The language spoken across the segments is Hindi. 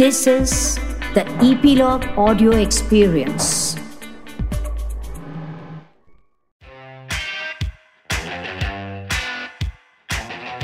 This is the Epilogue Audio Experience.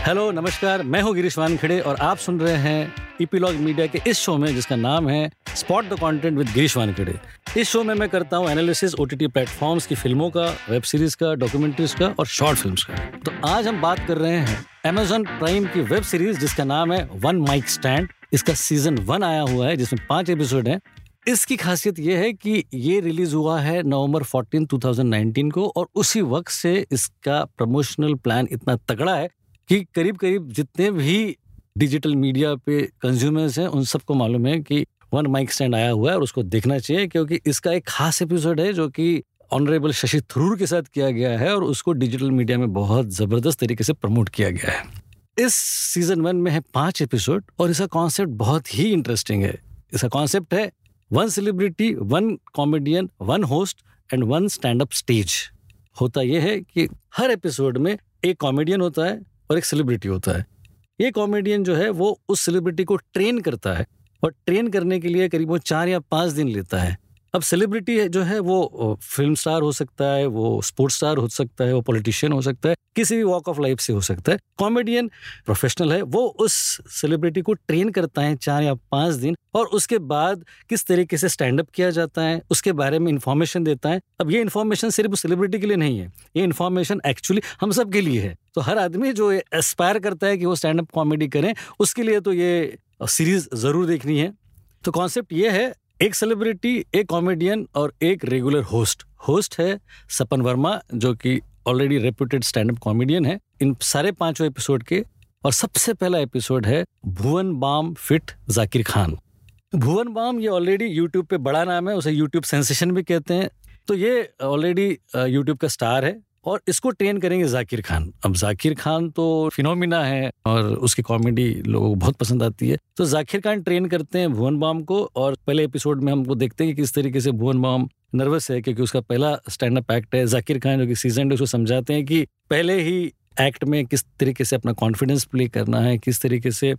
Hello नमस्कार। मैं हूँ गिरीश वानखेड़े और आप सुन रहे हैं ईपीलॉग मीडिया के इस शो में, जिसका नाम है spot the content with Girish Wankhede. इस शो में मैं करता हूँ एनालिसिस ओटीटी प्लेटफॉर्म्स की फ़िल्मों का वेब सीरीज़ का डॉक्यूमेंट्रीज का और शॉर्ट फिल्म्स का। तो आज हम बात कर रहे हैं अमेजोन प्राइम की वेब सीरीज़ जिसका नाम है वन माइक स्टैंड इसका सीज़न वन आया हुआ है, जिसमें पाँच एपिसोड हैं। इसकी खासियत यह है कि ये रिलीज़ हुआ है नवंबर 14 2019 को, और उसी वक्त से इसका प्रमोशनल प्लान इतना तगड़ा है कि करीब करीब जितने भी डिजिटल मीडिया पे कंज्यूमर्स हैं, उन सबको मालूम है कि वन माइक स्टैंड आया हुआ है और उसको देखना चाहिए, क्योंकि इसका एक खास एपिसोड है जो कि ऑनरेबल शशि थरूर के साथ किया गया है और उसको डिजिटल मीडिया में बहुत ज़बरदस्त तरीके से प्रमोट किया गया है। इस सीज़न वन में है पाँच एपिसोड और इसका कॉन्सेप्ट बहुत ही इंटरेस्टिंग है। इसका कॉन्सेप्ट है one celebrity one comedian one host and one stand up stage होता यह है कि हर एपिसोड में एक कॉमेडियन होता है और एक सेलिब्रिटी होता है। ये कॉमेडियन जो है वो उस सेलिब्रिटी को ट्रेन करता है और ट्रेन करने के लिए करीब वो चार या पाँच दिन लेता है। अब सेलिब्रिटी जो है, वो फ़िल्म स्टार हो सकता है, वो स्पोर्ट्स स्टार हो सकता है, वो पॉलिटिशियन हो सकता है, किसी भी वॉक ऑफ़ लाइफ से हो सकता है। कॉमेडियन प्रोफेशनल है, वो उस सेलिब्रिटी को ट्रेन करता है चार या पाँच दिन और उसके बाद किस तरीके से स्टैंड अप किया जाता है, उसके बारे में इंफॉर्मेशन देता है। अब ये इन्फॉर्मेशन सिर्फ़ सेलिब्रिटी के लिए नहीं है, ये इन्फॉर्मेशन एक्चुअली हम सब के लिए है। तो हर आदमी जो एस्पायर करता है कि वो स्टैंड अप कॉमेडी करें, उसके लिए तो ये सीरीज़ ज़रूर देखनी है। तो कॉन्सेप्ट ये है एक सेलिब्रिटी एक कॉमेडियन और एक रेगुलर होस्ट होस्ट है सपन वर्मा, जो कि already reputed stand up comedian है इन सारे पाँचों एपिसोड के। और सबसे पहला एपिसोड है भुवन बाम फिट जाकिर खान। भुवन बाम ये ऑलरेडी यूट्यूब पे बड़ा नाम है, उसे यूट्यूब सेंसेशन भी कहते हैं। तो ये ऑलरेडी यूट्यूब का स्टार है। और इसको ट्रेन करेंगे जाकिर खान। अब जाकिर खान तो फिनोमिना है और उसकी कॉमेडी लोगों को बहुत पसंद आती है। तो जाकिर खान ट्रेन करते हैं भुवन बाम को और पहले एपिसोड में हमको देखते हैं कि किस तरीके से भुवन बाम नर्वस है क्योंकि उसका पहला स्टैंड अप एक्ट है। जाकिर खान जो कि सीज़न उसको समझाते हैं कि पहले ही एक्ट में किस तरीके से अपना कॉन्फिडेंस प्ले करना है, किस तरीके से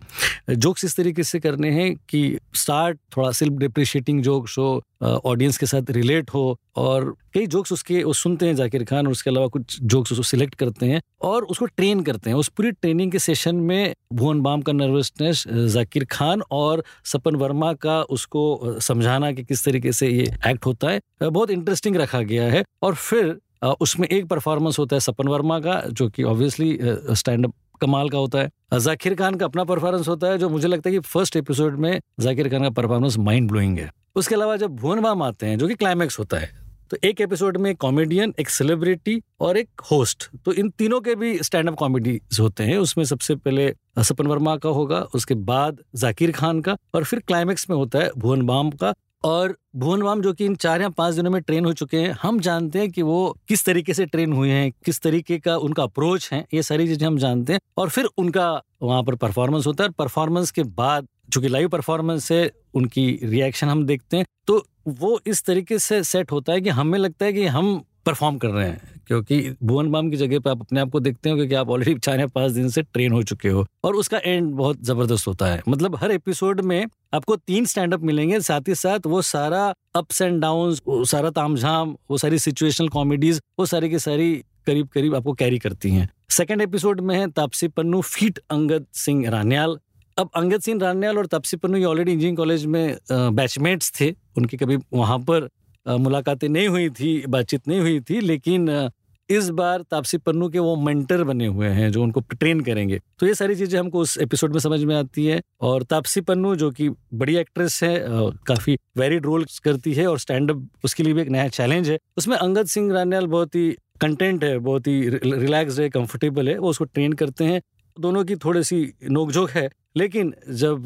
जोक्स इस तरीके से करने हैं कि स्टार्ट थोड़ा सेल्फ डिप्रिशिएटिंग जोक्स हो ऑडियंस के साथ रिलेट हो और कई जोक्स उसके, वो सुनते हैं जाकिर खान और उसके अलावा कुछ जोक्स उसको सिलेक्ट करते हैं और उसको ट्रेन करते हैं। उस पूरी ट्रेनिंग के सेशन में भुवन बाम का नर्वसनेस जाकिर खान और सपन वर्मा का उसको समझाना कि किस तरीके से ये एक्ट होता है बहुत इंटरेस्टिंग रखा गया है। और फिर उसमें एक परफॉर्मेंस होता है सपन वर्मा का, जो कि ऑब्वियसली स्टैंड अप कमाल का होता है। जाकिर खान का अपना परफॉर्मेंस होता है, जो मुझे लगता है कि फ़र्स्ट एपिसोड में जाकिर खान का परफॉर्मेंस माइंड ब्लोइंग है। उसके अलावा जब भुवन बाम आते हैं, जो कि क्लाइमैक्स होता है तो एक एपिसोड में एक कॉमेडियन एक सेलिब्रिटी और एक होस्ट तो इन तीनों के भी स्टैंड अप कॉमेडी होते हैं। उसमें सबसे पहले सपन वर्मा का होगा, उसके बाद जाकिर खान का और फिर क्लाइमैक्स में होता है भुवन बाम का। और भुवन वाम जो कि इन चार या पाँच दिनों में ट्रेन हो चुके हैं, हम जानते हैं कि वो किस तरीके से ट्रेन हुए हैं, किस तरीके का उनका अप्रोच है, ये सारी चीज़ें हम जानते हैं। और फिर उनका वहाँ पर परफॉर्मेंस होता है परफॉर्मेंस के बाद जो कि लाइव परफॉर्मेंस है उनकी रिएक्शन हम देखते हैं तो वो इस तरीके से सेट होता है कि हमें लगता है कि हम परफॉर्म कर रहे हैं, क्योंकि भुवन बाम की जगह पे आप अपने आप को देखते हो क्योंकि आप ऑलरेडी चार या दिन से ट्रेन हो चुके हो, और उसका एंड बहुत ज़बरदस्त होता है। मतलब हर एपिसोड में आपको तीन स्टैंड अप मिलेंगे, साथ ही साथ वो सारा अप्स एंड डाउन सारा तामझाम, वो सारी सिचुएशनल कॉमेडीज वो सारी की सारी करीब करीब आपको कैरी करती हैं। सेकेंड एपिसोड में है तापसी पन्नू फीट अंगद सिंह रानियाल। अब अंगद सिंह रानियाल और तापसी पन्नू ये ऑलरेडी इंजीनियरिंग कॉलेज में बैचमेट्स थे, उनकी कभी वहाँ पर मुलाकातें नहीं हुई थी, बातचीत नहीं हुई थी, लेकिन इस बार तापसी पन्नू के वो मेंटर बने हुए हैं जो उनको ट्रेन करेंगे। तो ये सारी चीज़ें हमको उस एपिसोड में समझ में आती है और तापसी पन्नू जो कि बड़ी एक्ट्रेस है काफ़ी वेरिड रोल करती है और स्टैंड अप उसके लिए भी एक नया चैलेंज है। उसमें अंगद सिंह रानियाल बहुत ही कंटेंट है, बहुत ही रिलैक्स है कंफर्टेबल है, वो उसको ट्रेन करते हैं। दोनों की थोड़ी सी नोकझोंक है, लेकिन जब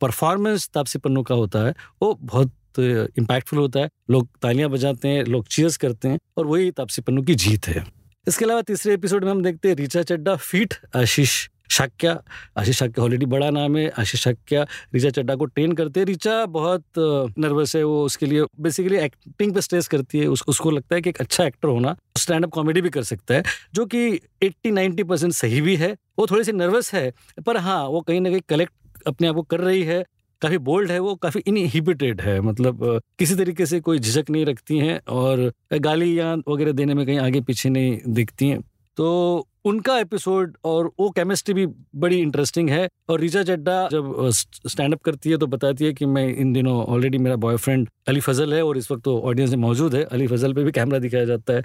परफॉर्मेंस तापसी पन्नू का होता है, वो बहुत इम्पैक्टफुल होता है। लोग तालियाँ बजाते हैं लोग चीयर्स करते हैं और वही तापसी पन्नू की जीत है। इसके अलावा तीसरे एपिसोड में हम देखते हैं रिचा चड्डा फीट आशीष शाक्या। आशीष शाक्या ऑलरेडी बड़ा नाम है। आशीष शाक्या रिचा चड्डा को ट्रेन करते हैं। रिचा बहुत नर्वस है। वो उसके लिए बेसिकली एक्टिंग पे स्ट्रेस करती है। उस, उसको लगता है कि एक अच्छा एक्टर होना स्टैंड अप कॉमेडी भी कर सकता है जो कि 80 90 परसेंट सही भी है। वो थोड़ी सी नर्वस है पर हाँ वो कहीं ना कहीं कलेक्ट अपने आप को कर रही है। काफ़ी बोल्ड है वो, काफ़ी इनहिबिटेड है। मतलब किसी तरीके से कोई झिझक नहीं रखती हैं और गाली या वगैरह देने में कहीं आगे पीछे नहीं दिखती हैं। तो उनका एपिसोड और वो केमिस्ट्री भी बड़ी इंटरेस्टिंग है और रीचा चड्डा जब स्टैंड अप करती है तो बताती है कि मैं इन दिनों ऑलरेडी मेरा बॉयफ्रेंड अली फजल है और इस वक्त तो ऑडियंस में मौजूद है। अली फजल पे भी कैमरा दिखाया जाता है।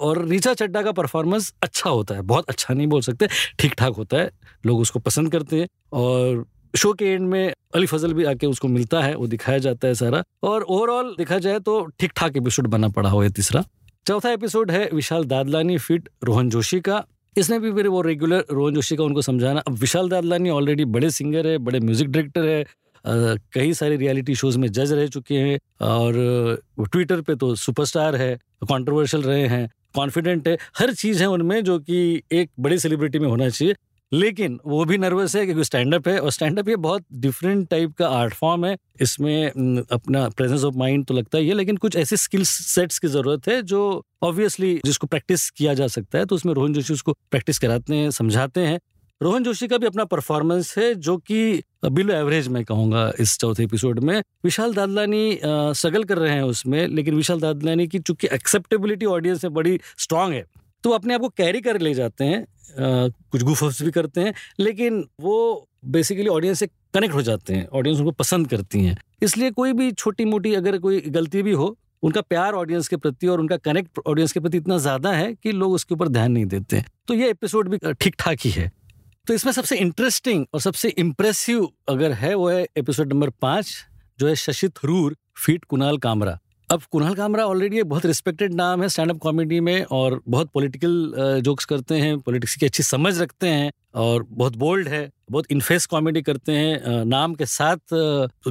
और रीचा चड्डा का परफॉर्मेंस अच्छा होता है, बहुत अच्छा नहीं बोल सकते ठीक ठाक होता है, लोग उसको पसंद करते हैं और शो के एंड में अली फजल भी आके उसको मिलता है, वो दिखाया जाता है सारा। और ओवरऑल देखा जाए तो ठीक ठाक एपिसोड बना पड़ा हो तीसरा। चौथा एपिसोड है विशाल दादलानी फिट रोहन जोशी का। इसने भी फिर वो रेगुलर रोहन जोशी का उनको समझाना। अब विशाल दादलानी ऑलरेडी बड़े सिंगर है, बड़े म्यूज़िक डायरेक्टर है कई सारे रियलिटी शोज़ में जज रह चुके हैं और ट्विटर पे तो सुपरस्टार है कंट्रोवर्शियल रहे हैं कॉन्फिडेंट है। हर चीज़ है उनमें जो कि एक बड़ी सेलिब्रिटी में होना चाहिए। लेकिन वो भी नर्वस है क्योंकि स्टैंड अप है और स्टैंड अप ये बहुत डिफरेंट टाइप का आर्ट फॉर्म है। इसमें अपना प्रेजेंस ऑफ़ माइंड तो लगता ही है, लेकिन कुछ ऐसे स्किल सेट्स की ज़रूरत है जो ऑब्वियसली जिसको प्रैक्टिस किया जा सकता है तो उसमें रोहन जोशी उसको प्रैक्टिस कराते हैं, समझाते हैं। रोहन जोशी का भी अपना परफॉर्मेंस है जो कि बिलो एवरेज मैं कहूँगा इस चौथे एपिसोड में। विशाल दादलानी स्ट्रगल कर रहे हैं उसमें, लेकिन विशाल दादलानी की चूँकि एक्सेप्टेबिलिटी ऑडियंस में बड़ी स्ट्रांग है तो अपने आप को कैरी कर ले जाते हैं। कुछ गुफर्स भी करते हैं, लेकिन वो बेसिकली ऑडियंस से कनेक्ट हो जाते हैं ऑडियंस उनको पसंद करती हैं। इसलिए कोई भी छोटी मोटी अगर कोई गलती भी हो, उनका प्यार ऑडियंस के प्रति और उनका कनेक्ट ऑडियंस के प्रति इतना ज़्यादा है कि लोग उसके ऊपर ध्यान नहीं देते। तो ये एपिसोड भी ठीक ठाक ही है। तो इसमें सबसे इंटरेस्टिंग और सबसे इम्प्रेसिव अगर है, वो है एपिसोड नंबर पाँच, जो है शशि थरूर फीट कुणाल कामरा। अब कुणाल कामरा ऑलरेडी एक बहुत रिस्पेक्टेड नाम है स्टैंड अप कॉमेडी में और बहुत पॉलिटिकल जोक्स करते हैं पॉलिटिक्स की अच्छी समझ रखते हैं और बहुत बोल्ड है, बहुत इनफेस कॉमेडी करते हैं नाम के साथ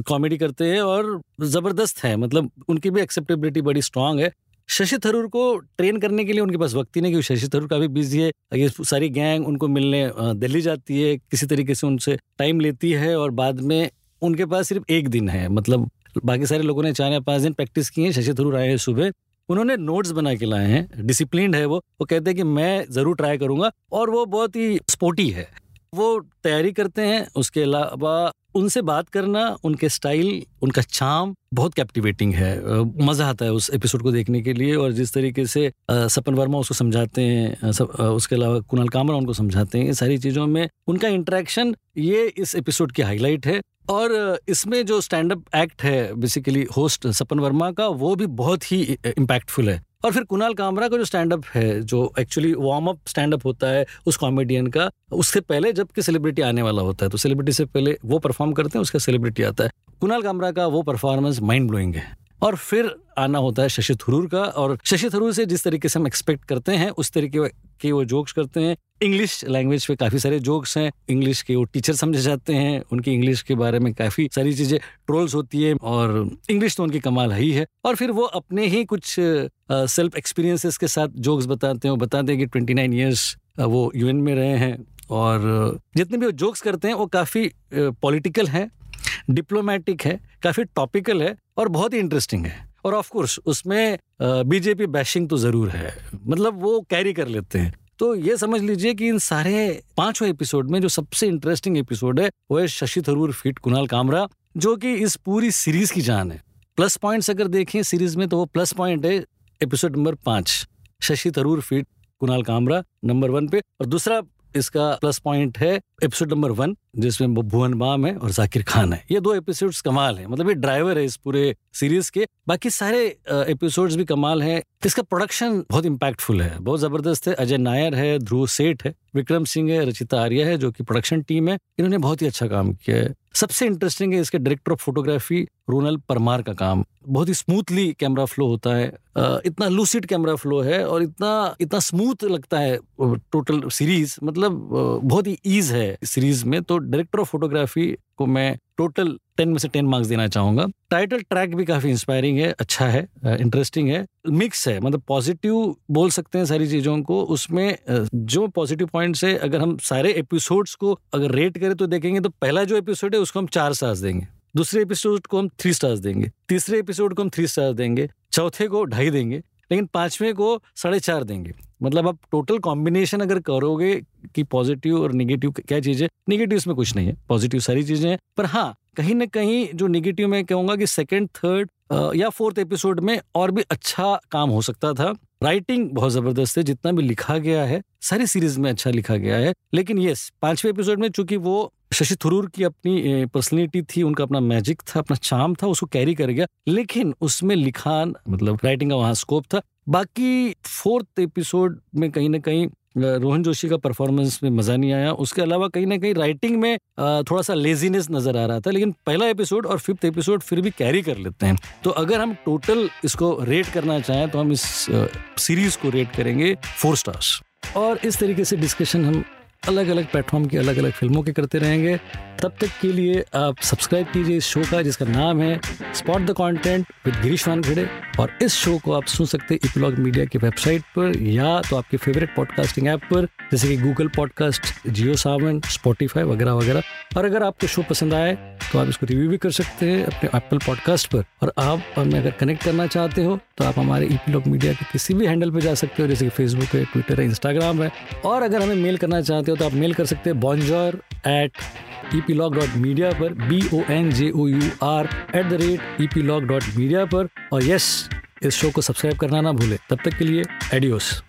कॉमेडी करते हैं और ज़बरदस्त है। मतलब उनकी भी एक्सेप्टेबिलिटी बड़ी स्ट्रांग है। शशि थरूर को ट्रेन करने के लिए उनके पास वक्त ही नहीं क्योंकि शशि थरूर काफ़ी बिज़ी है। ये सारी गैंग उनको मिलने दिल्ली जाती है, किसी तरीके से उनसे टाइम लेती है और बाद में उनके पास सिर्फ़ एक दिन है। मतलब बाकी सारे लोगों ने चार या पाँच दिन प्रैक्टिस की है शशि थरूर आए हैं सुबह। उन्होंने नोट्स बना के लाए हैं डिसिप्लिन है वो। वो कहते हैं कि मैं ज़रूर ट्राई करूँगा और वो बहुत ही स्पोर्टी है। वो तैयारी करते हैं उसके अलावा उनसे बात करना उनके स्टाइल उनका चाम बहुत कैप्टिवेटिंग है। मज़ा आता है उस एपिसोड को देखने के लिए और जिस तरीके से सपन वर्मा उसको समझाते हैं सब, उसके अलावा कुणाल कामरा उनको समझाते हैं ये सारी चीज़ों में उनका इंटरेक्शन ये इस एपिसोड की हाईलाइट है। और इसमें जो स्टैंड अप एक्ट है बेसिकली होस्ट सपन वर्मा का, वो भी बहुत ही इम्पैक्टफुल है। और फिर कुणाल कामरा का जो स्टैंड अप है, जो actually warm up stand up होता है उस कॉमेडियन का, उससे पहले जबकि सेलिब्रिटी आने वाला होता है तो सेलिब्रिटी से पहले वो परफॉर्म करते हैं, उसका सेलिब्रिटी आता है। कुणाल कामरा का वो परफॉर्मेंस माइंड ब्लोइंग है। और फिर आना होता है शशि थरूर का। और शशि थरूर से जिस तरीके से हम एक्सपेक्ट करते हैं, उस तरीके के वो जोक्स करते हैं। इंग्लिश लैंग्वेज पे काफ़ी सारे जोक्स हैं। इंग्लिश के वो टीचर समझे जाते हैं। उनकी इंग्लिश के बारे में काफ़ी सारी चीज़ें ट्रोल्स होती है और इंग्लिश तो उनकी कमाल है ही है। और फिर वो अपने ही कुछ सेल्फ एक्सपीरियंसेस के साथ जोक्स बताते हैं। वो बताते हैं कि ट्वेंटी नाइन ईयर्स वो यूएन में रहे हैं। और जितने भी वो जोक्स करते हैं, वो काफ़ी पॉलिटिकल हैं डिप्लोमेटिक है, काफ़ी टॉपिकल है। और बहुत ही इंटरेस्टिंग है। और ऑफ़ कोर्स उसमें बीजेपी बैशिंग तो ज़रूर है। मतलब वो कैरी कर लेते हैं। तो ये समझ लीजिए कि इन सारे पाँचों एपिसोड में जो सबसे इंटरेस्टिंग एपिसोड है, वो है शशि थरूर फिट कुणाल कामरा, जो कि इस पूरी सीरीज़ की जान है। प्लस पॉइंट्स अगर देखें सीरीज़ में तो वो प्लस पॉइंट है एपिसोड नंबर पाँच, Shashi Tharoor feat Kunal Kamra number one पे। और दूसरा इसका प्लस पॉइंट है एपिसोड नंबर वन, जिसमें भुवन बाम है और जाकिर खान है। ये दो एपिसोड्स कमाल है मतलब ये ड्राइवर है इस पूरे सीरीज़ के। बाकी सारे एपिसोड्स भी कमाल है। इसका प्रोडक्शन बहुत इम्पैक्टफुल है, बहुत ज़बरदस्त है। अजय नायर है, ध्रुव सेठ है, विक्रम सिंह है, रचिता आर्या है, जो कि प्रोडक्शन टीम है। इन्होंने बहुत ही अच्छा काम किया है। सबसे इंटरेस्टिंग है इसके director of photography Ronal Parmar का काम। बहुत ही स्मूथली कैमरा फ्लो होता है। इतना लूसिड कैमरा फ्लो है और इतना इतना स्मूथ लगता है टोटल सीरीज़ मतलब बहुत ही ईज है सीरीज़ में। तो डायरेक्टर ऑफ़ फोटोग्राफी को मैं टोटल टेन में से टेन मार्क्स देना चाहूँगा। टाइटल ट्रैक भी काफ़ी इंस्पायरिंग है अच्छा है इंटरेस्टिंग है। मिक्स है मतलब पॉजिटिव बोल सकते हैं सारी चीज़ों को। उसमें जो पॉजिटिव पॉइंट्स है, अगर हम सारे एपिसोड्स को अगर रेट करें तो देखेंगे तो पहला जो एपिसोड है, उसको हम चार स्टार्स देंगे। दूसरे एपिसोड को हम थ्री स्टार्स देंगे। तीसरे एपिसोड को हम थ्री स्टार्स देंगे। चौथे को ढाई देंगे, लेकिन पाँचवें को साढ़े चार देंगे। मतलब आप टोटल कॉम्बिनेशन अगर करोगे कि पॉजिटिव और निगेटिव क्या चीज़ है? निगेटिव इसमें कुछ नहीं है पॉजिटिव सारी चीज़ें हैं। पर हाँ कहीं ना कहीं जो निगेटिव मैं कहूँगा कि सेकेंड थर्ड या फोर्थ एपिसोड में और भी अच्छा काम हो सकता था। राइटिंग बहुत ज़बरदस्त है, जितना भी लिखा गया है, सारी सीरीज़ में अच्छा लिखा गया है। लेकिन यस पाँचवें एपिसोड में चूँकि वो शशि थरूर की अपनी पर्सनैलिटी थी, उनका अपना मैजिक था, अपना चाम था, उसको कैरी कर गया। लेकिन उसमें लिखान मतलब राइटिंग का वहाँ स्कोप था। बाकी फोर्थ एपिसोड में कहीं ना कहीं रोहन जोशी का परफॉर्मेंस में मज़ा नहीं आया। उसके अलावा कहीं ना कहीं राइटिंग में थोड़ा सा लेजीनेस नज़र आ रहा था, लेकिन पहला एपिसोड और फिफ्थ एपिसोड फिर भी कैरी कर लेते हैं। तो अगर हम टोटल इसको रेट करना चाहें तो हम इस सीरीज़ को रेट करेंगे फोर स्टार्स और इस तरीके से डिस्कशन हम अलग अलग प्लेटफॉर्म की अलग अलग फ़िल्मों के करते रहेंगे। तब तक के लिए आप सब्सक्राइब कीजिए इस शो का, जिसका नाम है spot the content with Girish Wankhede और इस शो को आप सुन सकते हैं इपलॉग मीडिया की वेबसाइट पर, या तो आपके फेवरेट पॉडकास्टिंग ऐप पर, जैसे कि Google podcast Jio Saavn Spotify वगैरह वगैरह। और अगर आपको शो पसंद आए तो आप इसको रिव्यू भी कर सकते हैं अपने एप्पल पॉडकास्ट पर। और आप हमें अगर कनेक्ट करना चाहते हो तो आप हमारे ईपीलॉग मीडिया के किसी भी हैंडल पर जा सकते हो, जैसे कि फेसबुक है ट्विटर है इंस्टाग्राम है। और अगर हमें मेल करना चाहते हो तो आप मेल कर सकते हैं bonjour at E P log dot media पर B O N J O U R at the rate E P log dot media पर। और यस इस शो को सब्सक्राइब करना ना भूले। तब तक के लिए एडियोस